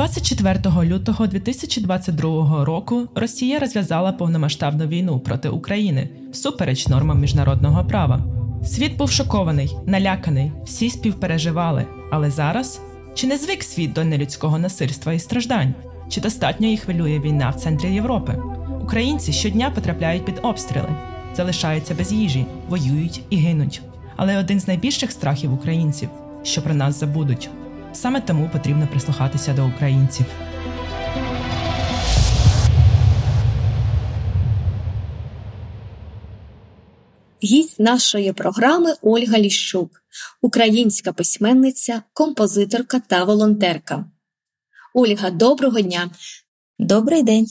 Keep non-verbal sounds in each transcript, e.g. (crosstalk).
24 лютого 2022 року Росія розв'язала повномасштабну війну проти України всупереч нормам міжнародного права. Світ був шокований, наляканий, всі співпереживали. Але зараз чи не звик світ до нелюдського насильства і страждань? Чи достатньо їх хвилює війна в центрі Європи? Українці щодня потрапляють під обстріли, залишаються без їжі, воюють і гинуть. Але один з найбільших страхів українців, що про нас забудуть. Саме тому потрібно прислухатися до українців. Гість нашої програми Ольга Ліщук, українська письменниця, композиторка та волонтерка. Ольга, доброго дня. Добрий день.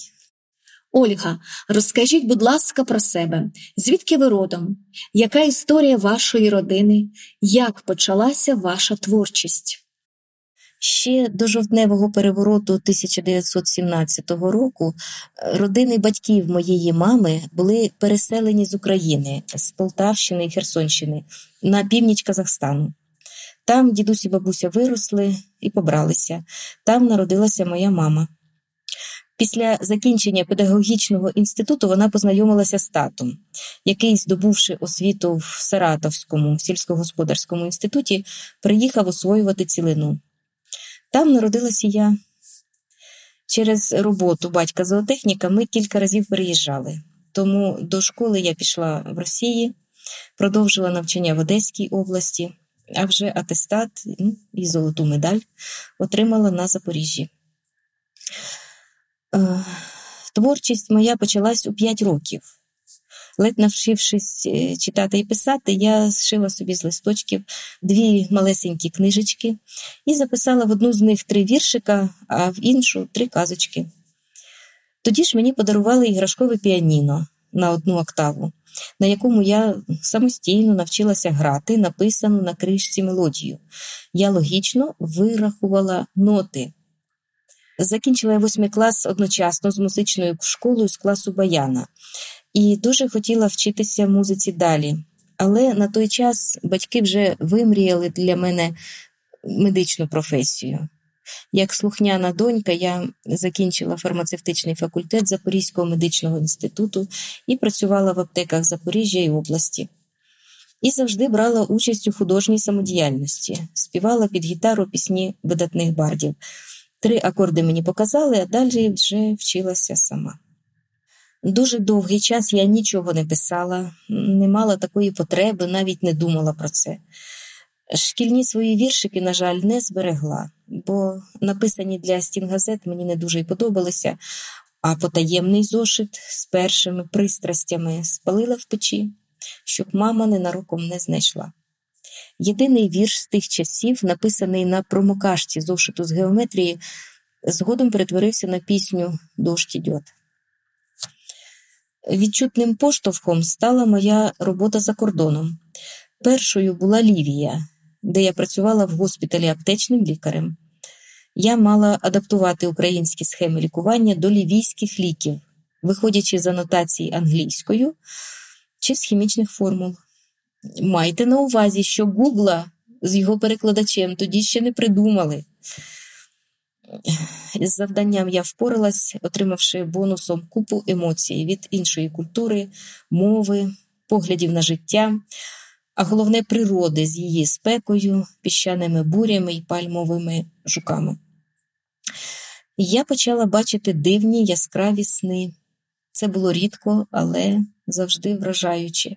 Ольга, розкажіть, будь ласка, про себе. Звідки ви родом? Яка історія вашої родини? Як почалася ваша творчість? Ще до жовтневого перевороту 1917 року е, родини батьків моєї мами були переселені з України, з Полтавщини і Херсонщини на північ Казахстану. Там дідусь і бабуся виросли і побралися. Там народилася моя мама. Після закінчення педагогічного інституту вона познайомилася з татом, який, здобувши освіту в Саратовському сільськогосподарському інституті, приїхав освоювати цілину. Там народилася я. Через роботу батька зоотехніка ми кілька разів переїжджали. Тому до школи я пішла в Росії, продовжила навчання в Одеській області, а вже атестат ну, і золоту медаль отримала на Запоріжжі. Е, творчість моя почалась у 5 років. Ледь навчившись е, читати і писати, я зшила собі з листочків дві малесенькі книжечки і записала в одну з них три віршика, а в іншу три казочки. Тоді ж мені подарували іграшкове піаніно на одну октаву, на якому я самостійно навчилася грати, написану на кришці мелодію. Я логічно вирахувала ноти. Закінчила я восьмий клас одночасно з музичною школою з класу Баяна і дуже хотіла вчитися музиці далі. Але на той час батьки вже вимріяли для мене медичну професію. Як слухняна донька, я закінчила фармацевтичний факультет Запорізького медичного інституту і працювала в аптеках Запоріжжя і області. І завжди брала участь у художній самодіяльності, співала під гітару пісні видатних бардів. Три акорди мені показали, а далі вже вчилася сама. Дуже довгий час я нічого не писала, не мала такої потреби, навіть не думала про це. Шкільні свої віршики, на жаль, не зберегла, бо написані для стінгазет мені не дуже й подобалися, а потаємний зошит з першими пристрастями спалила в печі, щоб мама ненароком не знайшла. Єдиний вірш з тих часів, написаний на промокашці зошиту з геометрії, згодом перетворився на пісню Дощ ідет». Відчутним поштовхом стала моя робота за кордоном. Першою була Лівія, де я працювала в госпіталі аптечним лікарем. Я мала адаптувати українські схеми лікування до лівійських ліків, виходячи з анотацій англійською чи з хімічних формул. Майте на увазі, що Гугла з його перекладачем тоді ще не придумали. З завданням я впоралась, отримавши бонусом купу емоцій від іншої культури, мови, поглядів на життя, а головне природи з її спекою, піщаними бурями і пальмовими жуками. Я почала бачити дивні яскраві сни. Це було рідко, але завжди вражаюче.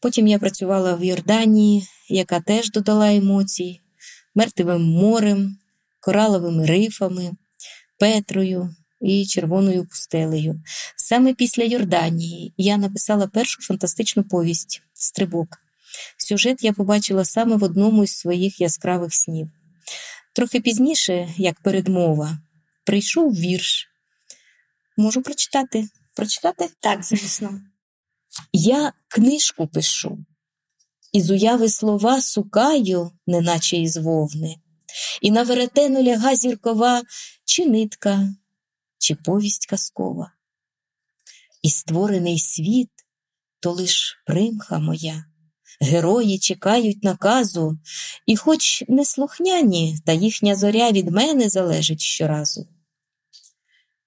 Потім я працювала в Йорданії, яка теж додала емоцій, мертвим морем кораловими рифами, Петрою і червоною пустелею. Саме після Йорданії я написала першу фантастичну повість Стрибок. Сюжет я побачила саме в одному із своїх яскравих снів. Трохи пізніше, як передмова, прийшов вірш. Можу прочитати? Прочитати? Так, звісно. Я книжку пишу, із уяви слова сукаю, неначе із вовни і на веретену ляга зіркова, чи нитка, чи повість казкова. І створений світ то лиш примха моя, Герої чекають наказу, і, хоч не слухняні, та їхня зоря від мене залежить щоразу.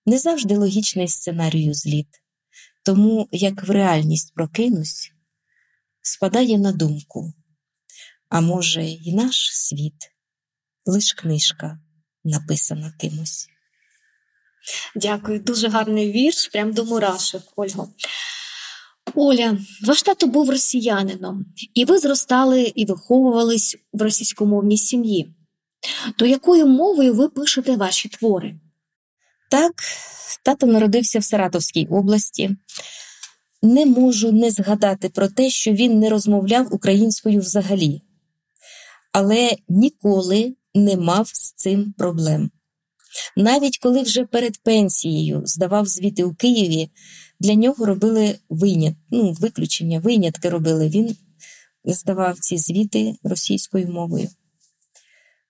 Не завжди логічний сценарію зліт, тому як в реальність прокинусь, спадає на думку, а може, і наш світ лиш книжка написана кимось. Дякую, дуже гарний вірш, прям до мурашок, Ольго. Оля, ваш тато був росіянином, і ви зростали і виховувались в російськомовній сім'ї. То якою мовою ви пишете ваші твори? Так, тато народився в Саратовській області. Не можу не згадати про те, що він не розмовляв українською взагалі, але ніколи не мав з цим проблем. Навіть коли вже перед пенсією здавав звіти у Києві, для нього робили винят, ну, виключення, винятки робили. Він здавав ці звіти російською мовою.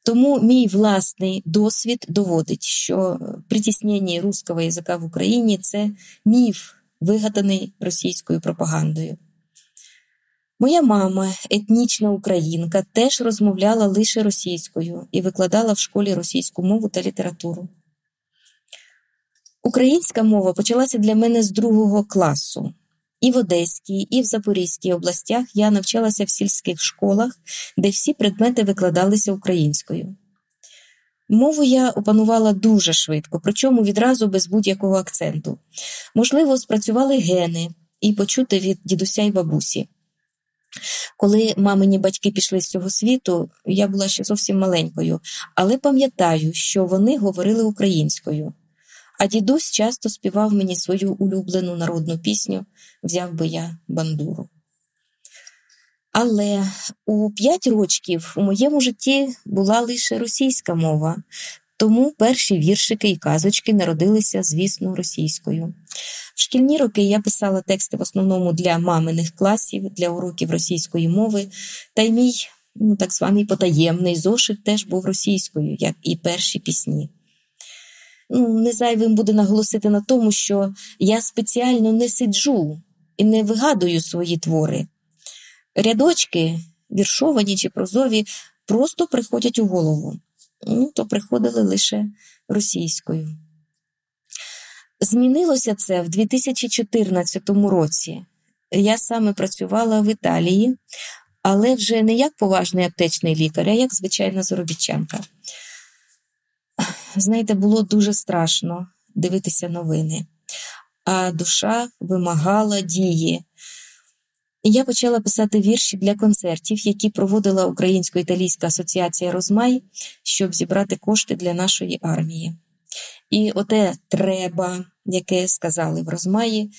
Тому мій власний досвід доводить, що притіснення русского язика в Україні це міф, вигаданий російською пропагандою. Моя мама, етнічна українка, теж розмовляла лише російською і викладала в школі російську мову та літературу. Українська мова почалася для мене з другого класу. І в Одеській, і в Запорізькій областях я навчалася в сільських школах, де всі предмети викладалися українською. Мову я опанувала дуже швидко, причому відразу без будь-якого акценту. Можливо, спрацювали гени і почути від дідуся й бабусі. Коли мамині батьки пішли з цього світу, я була ще зовсім маленькою, але пам'ятаю, що вони говорили українською. А дідусь часто співав мені свою улюблену народну пісню Взяв би я бандуру. Але у п'ять рочків у моєму житті була лише російська мова, тому перші віршики і казочки народилися, звісно, російською. В шкільні роки я писала тексти в основному для маминих класів, для уроків російської мови, та й мій ну, так званий потаємний зошит теж був російською, як і перші пісні. Ну, Не зайвим буде наголосити на тому, що я спеціально не сиджу і не вигадую свої твори. Рядочки, віршовані чи прозові, просто приходять у голову, ну, то приходили лише російською. Змінилося це в 2014 році. Я саме працювала в Італії, але вже не як поважний аптечний лікар, а як звичайна заробітчанка. Знаєте, було дуже страшно дивитися новини, а душа вимагала дії. Я почала писати вірші для концертів, які проводила Українсько-Італійська асоціація Розмай, щоб зібрати кошти для нашої армії. І оте треба, яке сказали в Розмаї,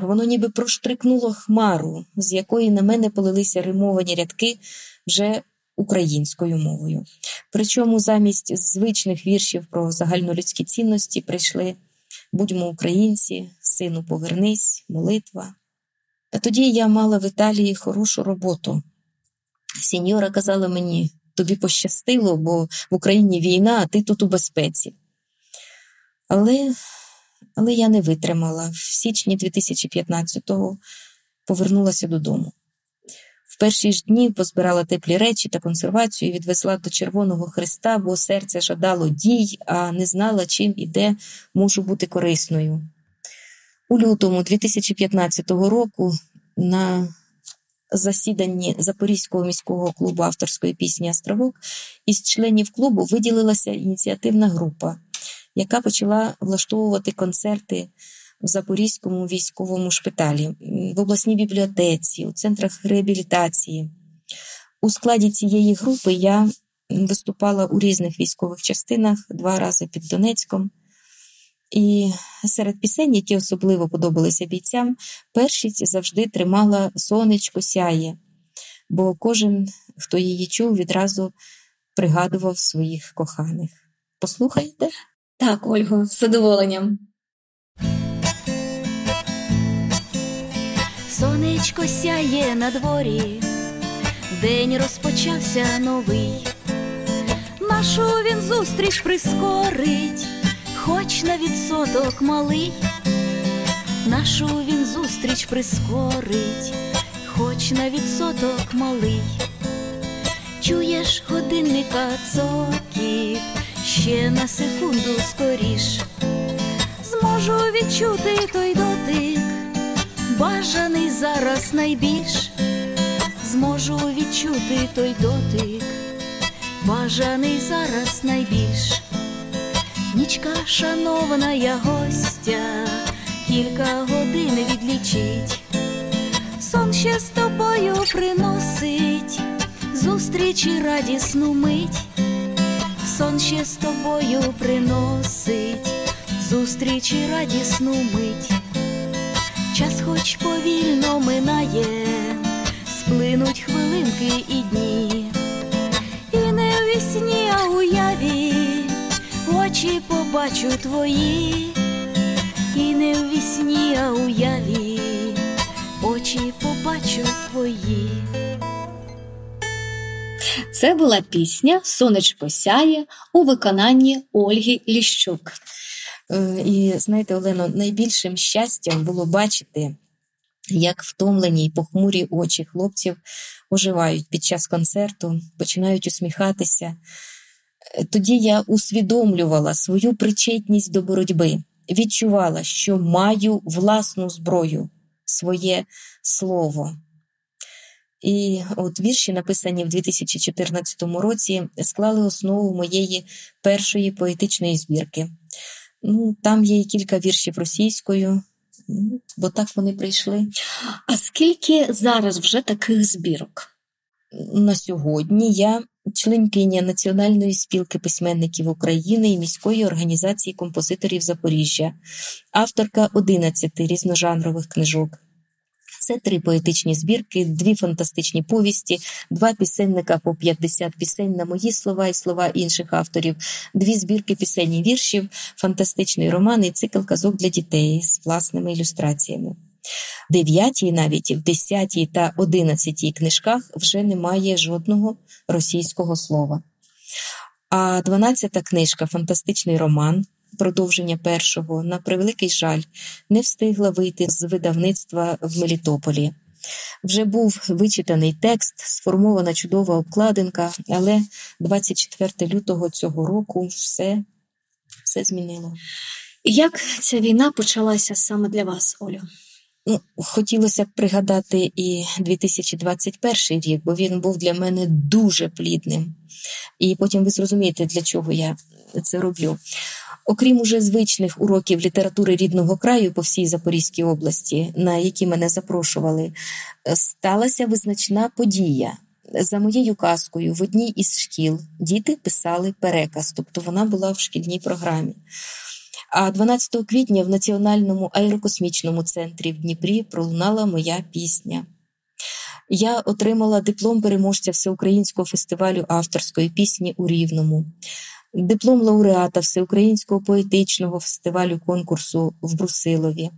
воно ніби проштрикнуло хмару, з якої на мене полилися римовані рядки вже українською мовою. Причому замість звичних віршів про загальнолюдські цінності прийшли будьмо українці, сину, повернись, молитва. Тоді я мала в Італії хорошу роботу. Сіньора казала мені, тобі пощастило, бо в Україні війна, а ти тут у безпеці. Але але я не витримала. В січні 2015-го повернулася додому. В перші ж дні позбирала теплі речі та консервацію і відвезла до Червоного Христа, бо серце жадало дій, а не знала, чим і де можу бути корисною. У лютому 2015 року на засіданні Запорізького міського клубу авторської пісні Островок із членів клубу виділилася ініціативна група, яка почала влаштовувати концерти в Запорізькому військовому шпиталі, в обласній бібліотеці, у центрах реабілітації. У складі цієї групи я виступала у різних військових частинах два рази під Донецьком. І серед пісень, які особливо подобалися бійцям, першість завжди тримала сонечко сяє, бо кожен, хто її чув, відразу пригадував своїх коханих. Послухайте? Так, Ольго, з задоволенням. Сонечко сяє на дворі, день розпочався новий, нашу він зустріч прискорить хоч на відсоток малий, нашу він зустріч прискорить, хоч на відсоток малий. Чуєш годинника цокіт, ще на секунду скоріш, зможу відчути той дотик, бажаний зараз найбільш, зможу відчути той дотик, бажаний зараз найбільш. Нічка, шанована я гостя, кілька годин відлічить, сон ще з тобою приносить, зустрічі радісну мить, сон ще з тобою приносить, зустрічі радісну мить, час хоч повільно минає, сплинуть хвилинки і дні, очі побачу твої, і не в вісні, а уяві, очі побачу твої. Це була пісня Сонечко сяє у виконанні Ольги Ліщук. Е, І знаєте, Олено, найбільшим щастям було бачити, як втомлені й похмурі очі хлопців оживають під час концерту, починають усміхатися. Е, Тоді я усвідомлювала свою причетність до боротьби, відчувала, що маю власну зброю, своє слово. І от вірші, написані в 2014 році, склали основу моєї першої поетичної збірки. Ну, там є і кілька віршів російською, бо так вони прийшли. А скільки зараз вже таких збірок? На сьогодні я членкиня Національної спілки письменників України і міської організації композиторів Запоріжжя, авторка 11 різножанрових книжок. Це три поетичні збірки, дві фантастичні повісті, два пісенника по 50 пісень на мої слова і слова інших авторів, дві збірки пісень і віршів, фантастичний роман і цикл казок для дітей з власними ілюстраціями. Дев'ятій, навіть в десятій та одинадцятій книжках вже немає жодного російського слова. А дванадцята книжка Фантастичний роман, продовження першого, на превеликий жаль, не встигла вийти з видавництва в Мелітополі. Вже був вичитаний текст, сформована чудова обкладинка, але 24 лютого цього року все, все змінило. Як ця війна почалася саме для вас, Олю? Ну, хотілося б пригадати і 2021 рік, бо він був для мене дуже плідним. І потім ви зрозумієте, для чого я це роблю. Окрім уже звичних уроків літератури рідного краю по всій Запорізькій області, на які мене запрошували, сталася визначна подія. За моєю казкою в одній із шкіл діти писали переказ, тобто вона була в шкільній програмі. А 12 квітня в Національному аерокосмічному центрі в Дніпрі пролунала моя пісня. Я отримала диплом переможця Всеукраїнського фестивалю авторської пісні у Рівному, диплом лауреата Всеукраїнського поетичного фестивалю конкурсу в Брусилові.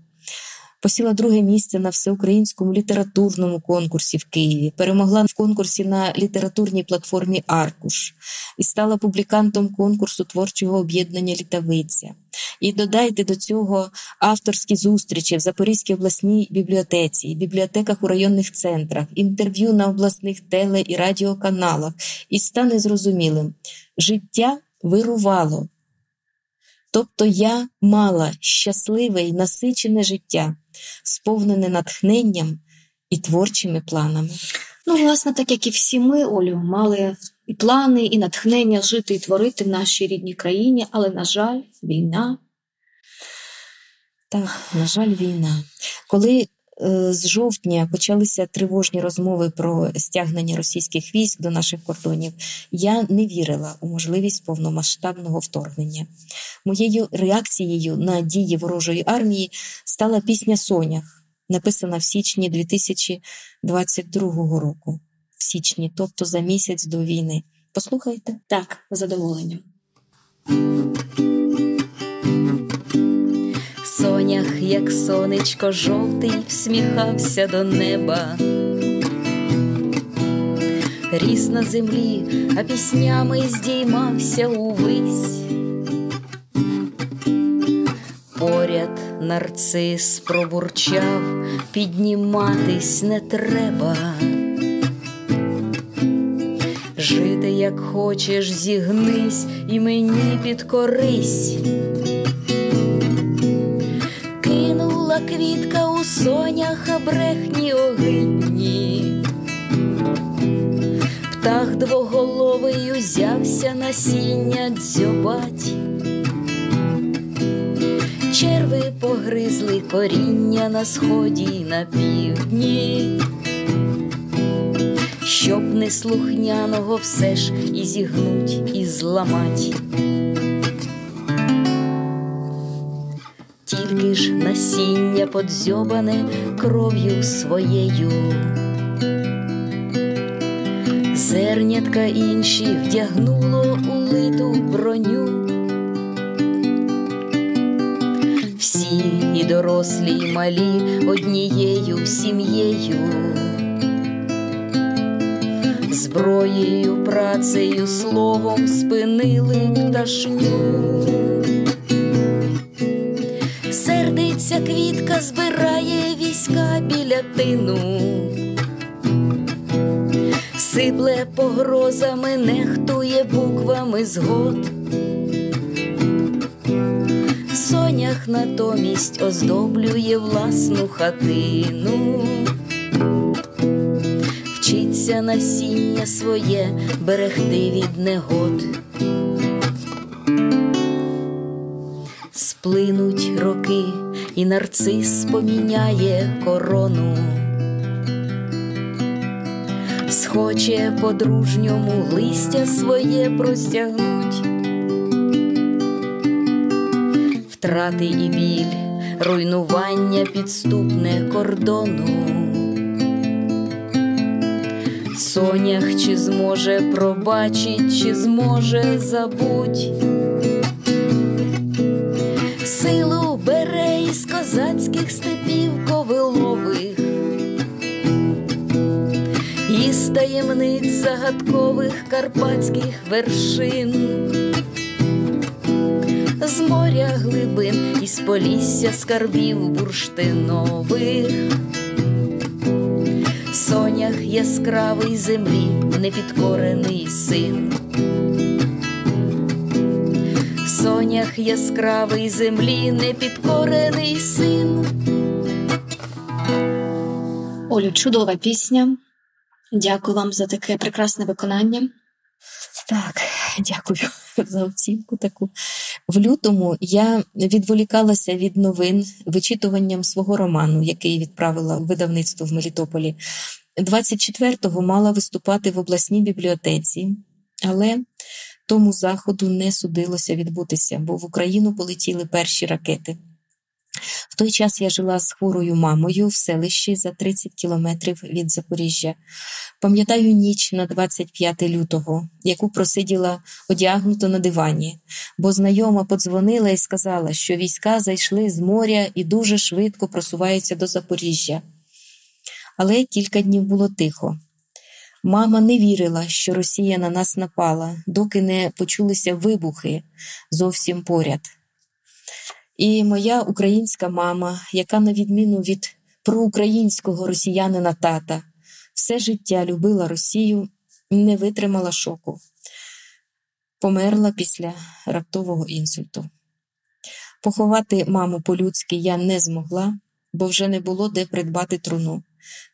Посіла друге місце на всеукраїнському літературному конкурсі в Києві, перемогла в конкурсі на літературній платформі Аркуш і стала публікантом конкурсу творчого об'єднання Літавиця. І додайте до цього авторські зустрічі в Запорізькій обласній бібліотеці, бібліотеках у районних центрах, інтерв'ю на обласних теле і радіоканалах, і стане зрозумілим: життя вирувало. Тобто я мала щасливе і насичене життя, сповнене натхненням і творчими планами. Ну, власне, так як і всі ми, Олю, мали і плани, і натхнення жити і творити в нашій рідній країні, але, на жаль, війна. Так, на жаль, війна. Коли з жовтня почалися тривожні розмови про стягнення російських військ до наших кордонів, я не вірила у можливість повномасштабного вторгнення. Моєю реакцією на дії ворожої армії стала пісня Сонях, написана в січні 2022 року. В січні, тобто за місяць до війни. Послухайте. Так, задоволенням. Як сонечко жовтий, всміхався до неба. Ріс на землі, а піснями здіймався увись. Поряд нарцис пробурчав, підніматись не треба. Жити, як хочеш, зігнись і мені підкорись. Кинула квітка у сонях, а брехні огидні. Птах двоголовий узявся насіння дзьобать. Черви погризли коріння на сході й на півдні, щоб неслухняного все ж і зігнуть, і зламать. Тільки ж насіння подзьобане кров'ю своєю. Зернятка інші вдягнуло у литу броню. Всі і дорослі, і малі однією сім'єю, зброєю, працею, словом спинили пташню. Сердиться квітка, збирає війська біля тину, сипле погрозами, нехтує буквами згод. Сонях натомість оздоблює власну хатину, вчиться насіння своє берегти від негод. Сплинуть роки, і нарцис поміняє корону, схоче по-дружньому листя своє простягнуть. Втрати і біль, руйнування підступне кордону. Сонях чи зможе пробачить, чи зможе забуть. Силу бере із козацьких степів ковилових, із таємниць загадкових карпатських вершин. З моря глибин, із полісся скарбів бурштинових, сонях яскравий землі, непідкорений син, сонях яскравий землі, непідкорений син. Олю, чудова пісня. Дякую вам за таке прекрасне виконання. Так, дякую за оцінку таку. В лютому я відволікалася від новин вичитуванням свого роману, який відправила в видавництво в Мелітополі. 24-го мала виступати в обласній бібліотеці, але тому заходу не судилося відбутися, бо в Україну полетіли перші ракети. В той час я жила з хворою мамою в селищі за 30 кілометрів від Запоріжжя. Пам'ятаю ніч на 25 лютого, яку просиділа одягнуто на дивані, бо знайома подзвонила і сказала, що війська зайшли з моря і дуже швидко просуваються до Запоріжжя. Але кілька днів було тихо. Мама не вірила, що Росія на нас напала, доки не почулися вибухи зовсім поряд. І моя українська мама, яка, на відміну від проукраїнського росіянина тата, все життя любила Росію, не витримала шоку. Померла після раптового інсульту. Поховати маму по-людськи я не змогла, бо вже не було де придбати труну.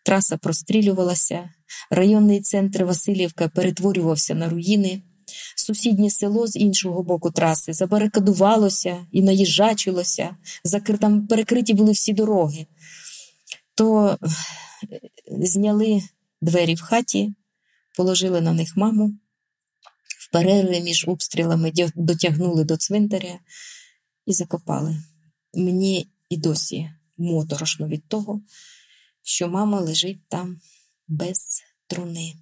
Траса прострілювалася, районний центр Васильівка перетворювався на руїни. Сусіднє село з іншого боку траси забарикадувалося і наїжджачилося, Закр... там перекриті були всі дороги. То зняли двері в хаті, положили на них маму, в перерви між обстрілами дотягнули до цвинтаря і закопали. Мені і досі моторошно від того, що мама лежить там без труни.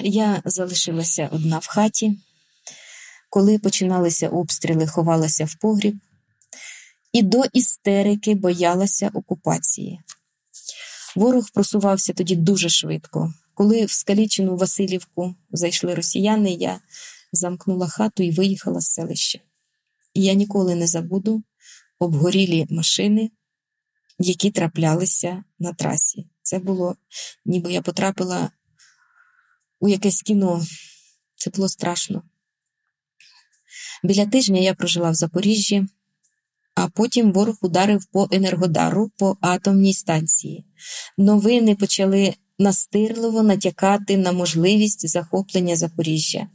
Я залишилася одна в хаті. Коли починалися обстріли, ховалася в погріб і до істерики боялася окупації. Ворог просувався тоді дуже швидко. Коли в скалічену Васильівку зайшли росіяни, я замкнула хату і виїхала з селища. я ніколи не забуду обгорілі машини, які траплялися на трасі. Це було, ніби я потрапила у якесь кіно. Це було страшно. Біля тижня я прожила в Запоріжжі, а потім ворог ударив по Енергодару по атомній станції. Новини почали настирливо натякати на можливість захоплення Запоріжжя.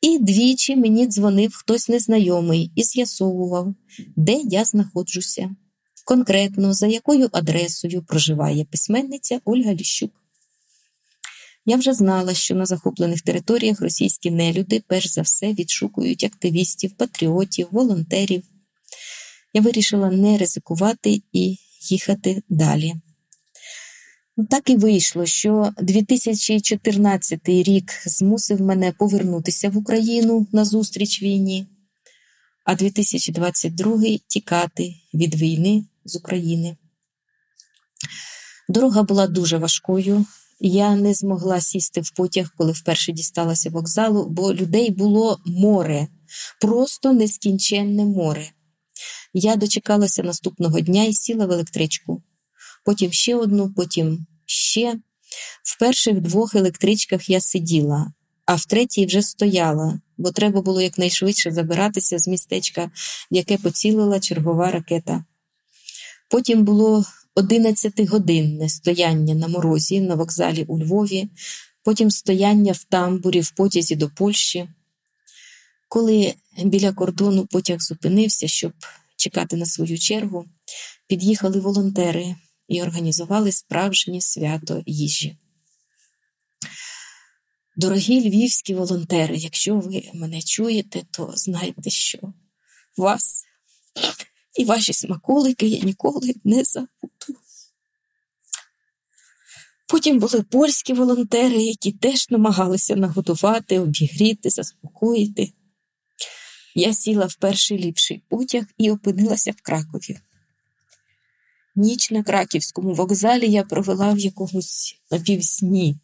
І двічі мені дзвонив хтось незнайомий і з'ясовував, де я знаходжуся, конкретно за якою адресою проживає письменниця Ольга Ліщук. Я вже знала, що на захоплених територіях російські нелюди перш за все відшукують активістів, патріотів, волонтерів. Я вирішила не ризикувати і їхати далі. Так і вийшло, що 2014 рік змусив мене повернутися в Україну на зустріч війні, а 2022 тікати від війни з України. Дорога була дуже важкою. Я не змогла сісти в потяг, коли вперше дісталася вокзалу, бо людей було море, просто нескінченне море. Я дочекалася наступного дня і сіла в електричку. Потім ще одну, потім ще. В перших двох електричках я сиділа, а в третій вже стояла, бо треба було якнайшвидше забиратися з містечка, в яке поцілила чергова ракета. Потім було 11-годинне стояння на морозі на вокзалі у Львові, потім стояння в тамбурі в потязі до Польщі. Коли біля кордону потяг зупинився, щоб чекати на свою чергу, під'їхали волонтери і організували справжнє свято їжі. Дорогі львівські волонтери, якщо ви мене чуєте, то знайте, що вас і ваші смаколики я ніколи не забуду. Потім були польські волонтери, які теж намагалися нагодувати, обігріти, заспокоїти. Я сіла в перший ліпший потяг і опинилася в Кракові. Ніч на краківському вокзалі я провела в якомусь напівсні,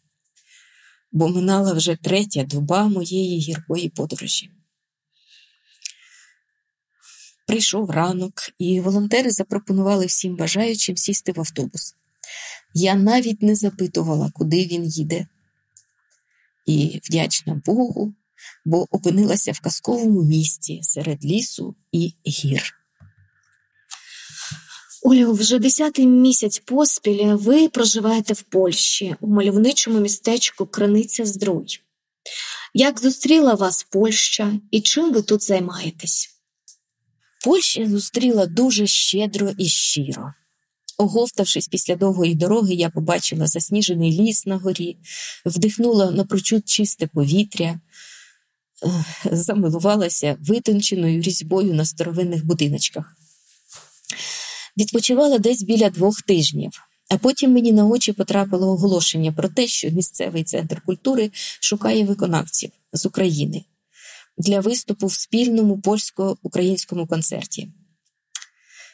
бо минала вже третя доба моєї гіркої подорожі. Прийшов ранок, і волонтери запропонували всім бажаючим сісти в автобус. Я навіть не запитувала, куди він їде. І вдячна Богу, бо опинилася в казковому місті серед лісу і гір. Олю, вже десятий місяць поспіль ви проживаєте в Польщі у мальовничому містечку Криниця Здруй. Як зустріла вас Польща і чим ви тут займаєтесь? Польща зустріла дуже щедро і щиро. Оговтавшись після довгої дороги, я побачила засніжений ліс на горі, вдихнула напрочуд чисте повітря, замилувалася витонченою різьбою на старовинних будиночках. Відпочивала десь біля двох тижнів, а потім мені на очі потрапило оголошення про те, що місцевий центр культури шукає виконавців з України для виступу в спільному польсько-українському концерті.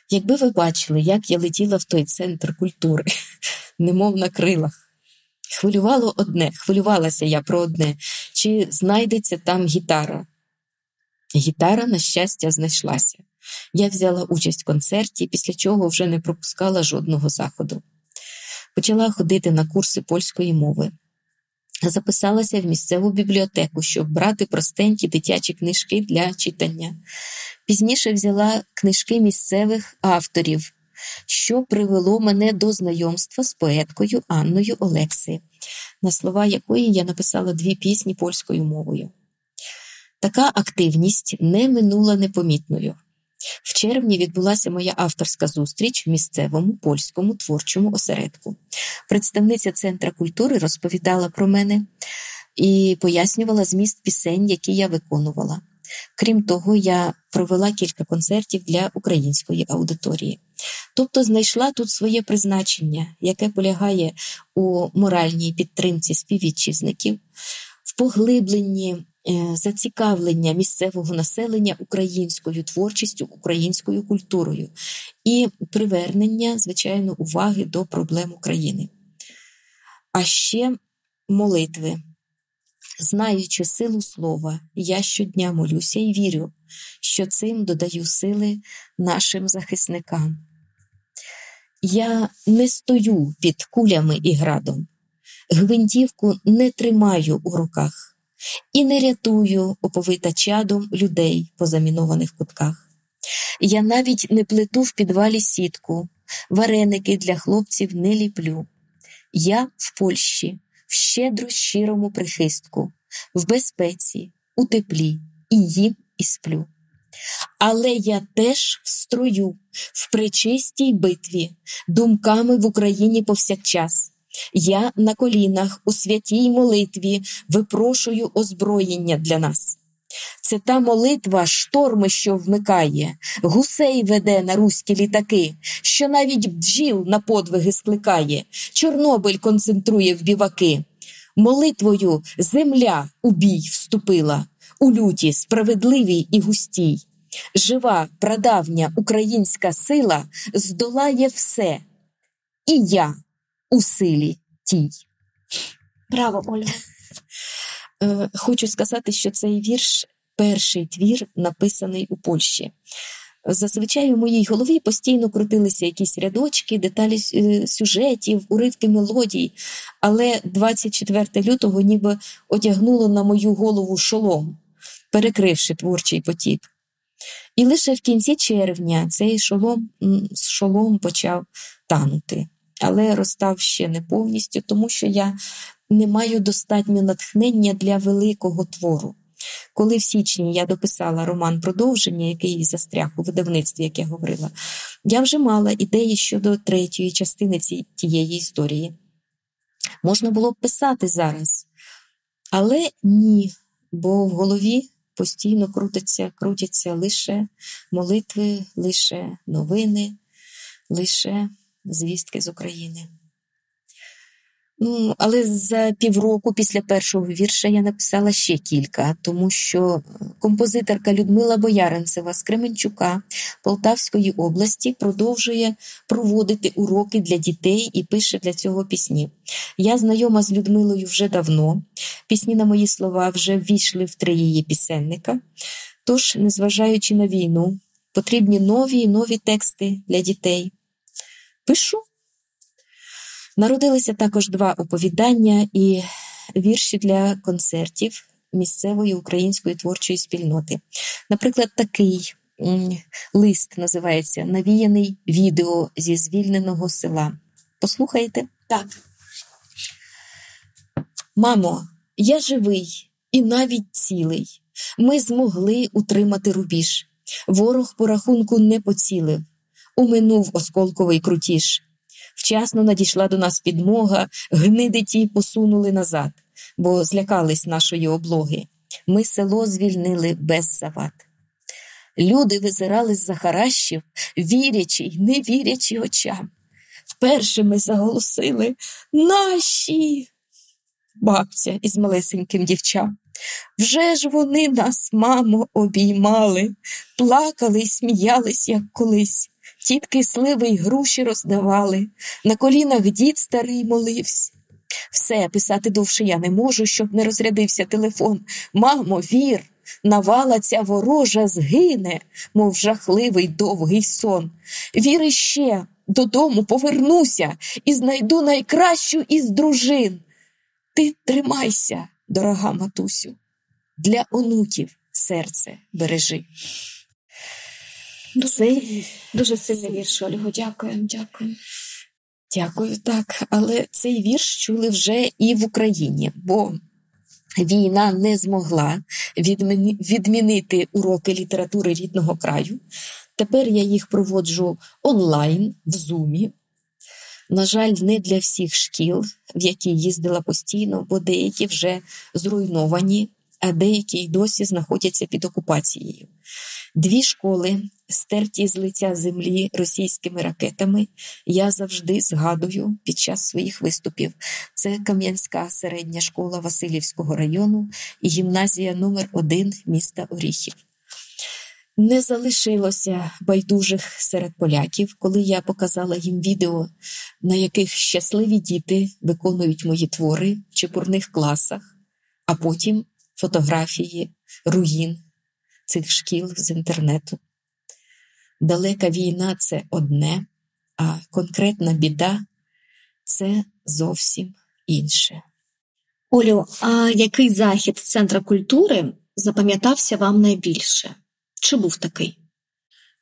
Якби ви бачили, як я летіла в той центр культури, (laughs) немов на крилах. Хвилювало одне, хвилювалася я про одне, чи знайдеться там гітара. Гітара, на щастя, знайшлася. Я взяла участь в концерті, після чого вже не пропускала жодного заходу. Почала ходити на курси польської мови. Записалася в місцеву бібліотеку, щоб брати простенькі дитячі книжки для читання. Пізніше взяла книжки місцевих авторів, що привело мене до знайомства з поеткою Анною Олекси, на слова якої я написала дві пісні польською мовою. Така активність не минула непомітною. В червні відбулася моя авторська зустріч в місцевому польському творчому осередку. Представниця Центра культури розповідала про мене і пояснювала зміст пісень, які я виконувала. Крім того, я провела кілька концертів для української аудиторії. Тобто знайшла тут своє призначення, яке полягає у моральній підтримці співвітчизників, в поглибленні зацікавлення місцевого населення українською творчістю, українською культурою і привернення, звичайно, уваги до проблем України. А ще молитви. Знаючи силу слова, я щодня молюся і вірю, що цим додаю сили нашим захисникам. Я не стою під кулями і градом, гвинтівку не тримаю у руках і не рятую оповита чадом людей по замінованих кутках. Я навіть не плету в підвалі сітку, вареники для хлопців не ліплю. Я в Польщі, в щедро щирому прихистку, в безпеці, у теплі, і їм і сплю. Але я теж в строю, в пречистій битві, думками в Україні повсякчас. Я на колінах у святій молитві випрошую озброєння для нас. Це та молитва шторми, що вмикає, гусей веде на руські літаки, що навіть бджіл на подвиги скликає, Чорнобиль концентрує в біваки. Молитвою земля у бій вступила, у люті, справедливій і густій. Жива, прадавня українська сила здолає все, і я у силі тій. Браво, Ольга! Е, Хочу сказати, що цей вірш перший твір, написаний у Польщі. Зазвичай у моїй голові постійно крутилися якісь рядочки, деталі е, сюжетів, уривки мелодій, але 24 лютого ніби одягнуло на мою голову шолом, перекривши творчий потік. І лише в кінці червня цей шолом, шолом почав танути, але розстав ще не повністю, тому що я не маю достатньо натхнення для великого твору. Коли в січні я дописала роман продовження, який застряг у видавництві, як я говорила, я вже мала ідеї щодо третьої частини ці- тієї історії. Можна було б писати зараз, але ні, бо в голові постійно крутяться, крутяться лише молитви, лише новини, лише звістки з України. Ну, але за півроку після першого вірша я написала ще кілька, тому що композиторка Людмила Бояринцева з Кременчука Полтавської області продовжує проводити уроки для дітей і пише для цього пісні. Я знайома з Людмилою вже давно. Пісні на мої слова вже ввійшли в три її пісенника. Тож, незважаючи на війну, потрібні нові і нові тексти для дітей. Пишу. Народилися також два оповідання і вірші для концертів місцевої української творчої спільноти. Наприклад, такий лист називається Навіяний відео зі звільненого села. Послухайте? Так. Мамо, я живий і навіть цілий. Ми змогли утримати рубіж. Ворог по рахунку не поцілив, уминув осколковий крутіж. Вчасно надійшла до нас підмога, гниди ті посунули назад, бо злякались нашої облоги. Ми село звільнили без завад. Люди визирали з-за харащів, вірячи й не вірячи очам. Вперше ми заголосили наші бабця із малесеньким дівчам. Вже ж вони нас, мамо, обіймали, плакали й сміялись, як колись. Тітки сливи й груші роздавали, на колінах дід старий молився. Все, писати довше я не можу, щоб не розрядився телефон. Мамо, вір, навала ця ворожа згине, мов жахливий довгий сон. Вір іще, додому повернуся і знайду найкращу із дружин. Ти тримайся, дорога матусю, для онуків серце бережи. Дуже, дуже сильний вірш, Ольго. Дякую, дякую. Дякую, так. Але цей вірш чули вже і в Україні, бо війна не змогла відмінити уроки літератури рідного краю. Тепер я їх проводжу онлайн в Зумі. На жаль, не для всіх шкіл, в які їздила постійно, бо деякі вже зруйновані, а деякі й досі знаходяться під окупацією. Дві школи, стерті з лиця землі російськими ракетами, я завжди згадую під час своїх виступів. Це Кам'янська середня школа Васильівського району і гімназія номер 1 міста Оріхів. Не залишилося байдужих серед поляків, коли я показала їм відео, на яких щасливі діти виконують мої твори в чепурних класах, а потім фотографії руїн цих шкіл з інтернету. Далека війна це одне, а конкретна біда це зовсім інше. Олю, а який захід Центра культури запам'ятався вам найбільше? Чи був такий?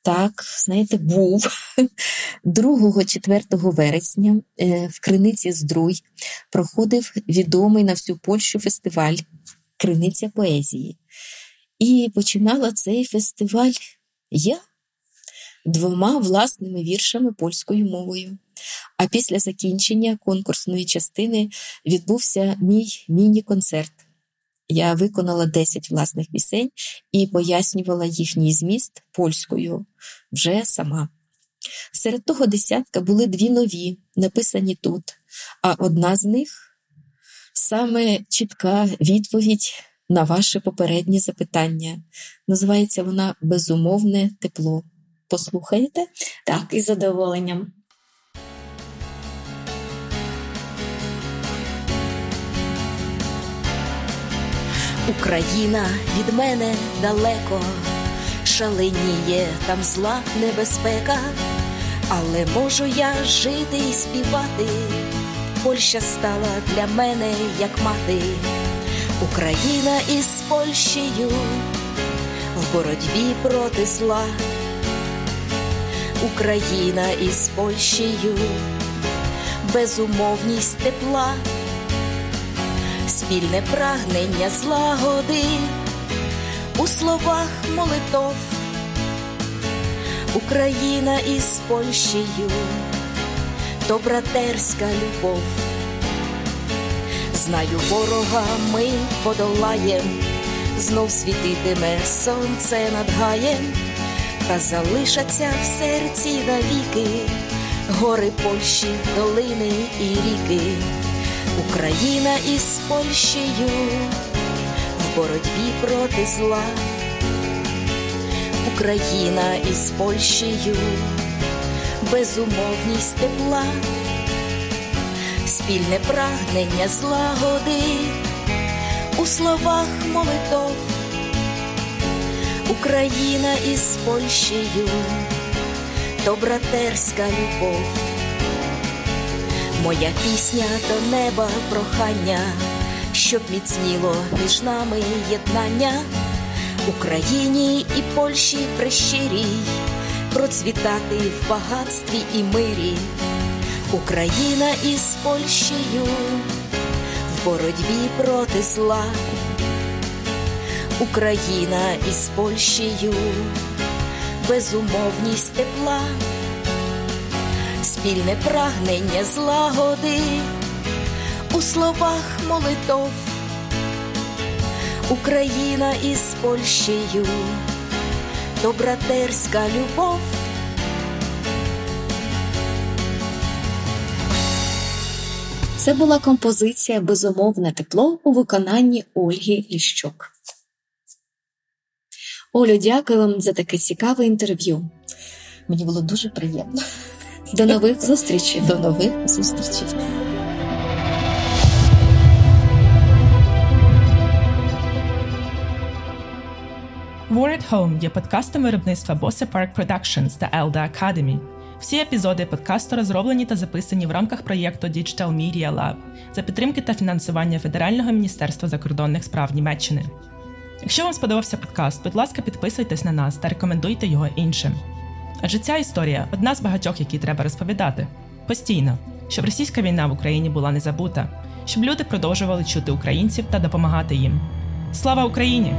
Так, знаєте, був (laughs) 2-4 вересня е, в Криниці Здруй проходив відомий на всю Польщу фестиваль Криниця поезії. І починала цей фестиваль я двома власними віршами польською мовою. А після закінчення конкурсної частини відбувся мій міні-концерт. Я виконала 10 власних пісень і пояснювала їхній зміст польською вже сама. Серед того десятка були дві нові, написані тут, а одна з них саме чітка відповідь на ваше попереднє запитання. Називається вона Безумовне тепло. Послухаєте? Так, із задоволенням. Україна від мене далеко, шаленіє там зла небезпека, але можу я жити і співати. Польща стала для мене як мати, Україна із Польщею в боротьбі проти зла, Україна із Польщею, безумовність тепла. Спільне прагнення злагоди у словах молитов, Україна із Польщею, то братерська любов. Знаю, ворога ми подолаєм, знов світитиме сонце над гаєм, та залишаться в серці навіки, гори Польщі, долини і ріки. Україна із Польщею в боротьбі проти зла, Україна із Польщею, безумовність тепла, спільне прагнення злагоди. У словах молитов, Україна із Польщею, то братерська любов. Моя пісня до неба прохання, щоб міцніло між нами єднання, Україні і Польщі прищирій, процвітати в багатстві і мирі, Україна із Польщею в боротьбі проти зла, Україна із Польщею, безумовність тепла. Спільне прагнення злагоди у словах молитов, Україна із Польщею, то братерська любов. Це була композиція Безумовне тепло у виконанні Ольги Ліщук. Олю, дякую вам за таке цікаве інтерв'ю. Мені було дуже приємно. До нових (laughs) зустрічей. До нових зустрічей. War at Home є подкастом виробництва Bosse Park Productions та Elda Academy. Всі епізоди подкасту розроблені та записані в рамках проєкту Digital Media Lab за підтримки та фінансування Федерального міністерства закордонних справ Німеччини. Якщо вам сподобався подкаст, будь ласка, підписуйтесь на нас та рекомендуйте його іншим. Адже ця історія одна з багатьох, які треба розповідати постійно, щоб російська війна в Україні була не забута, щоб люди продовжували чути українців та допомагати їм. Слава Україні!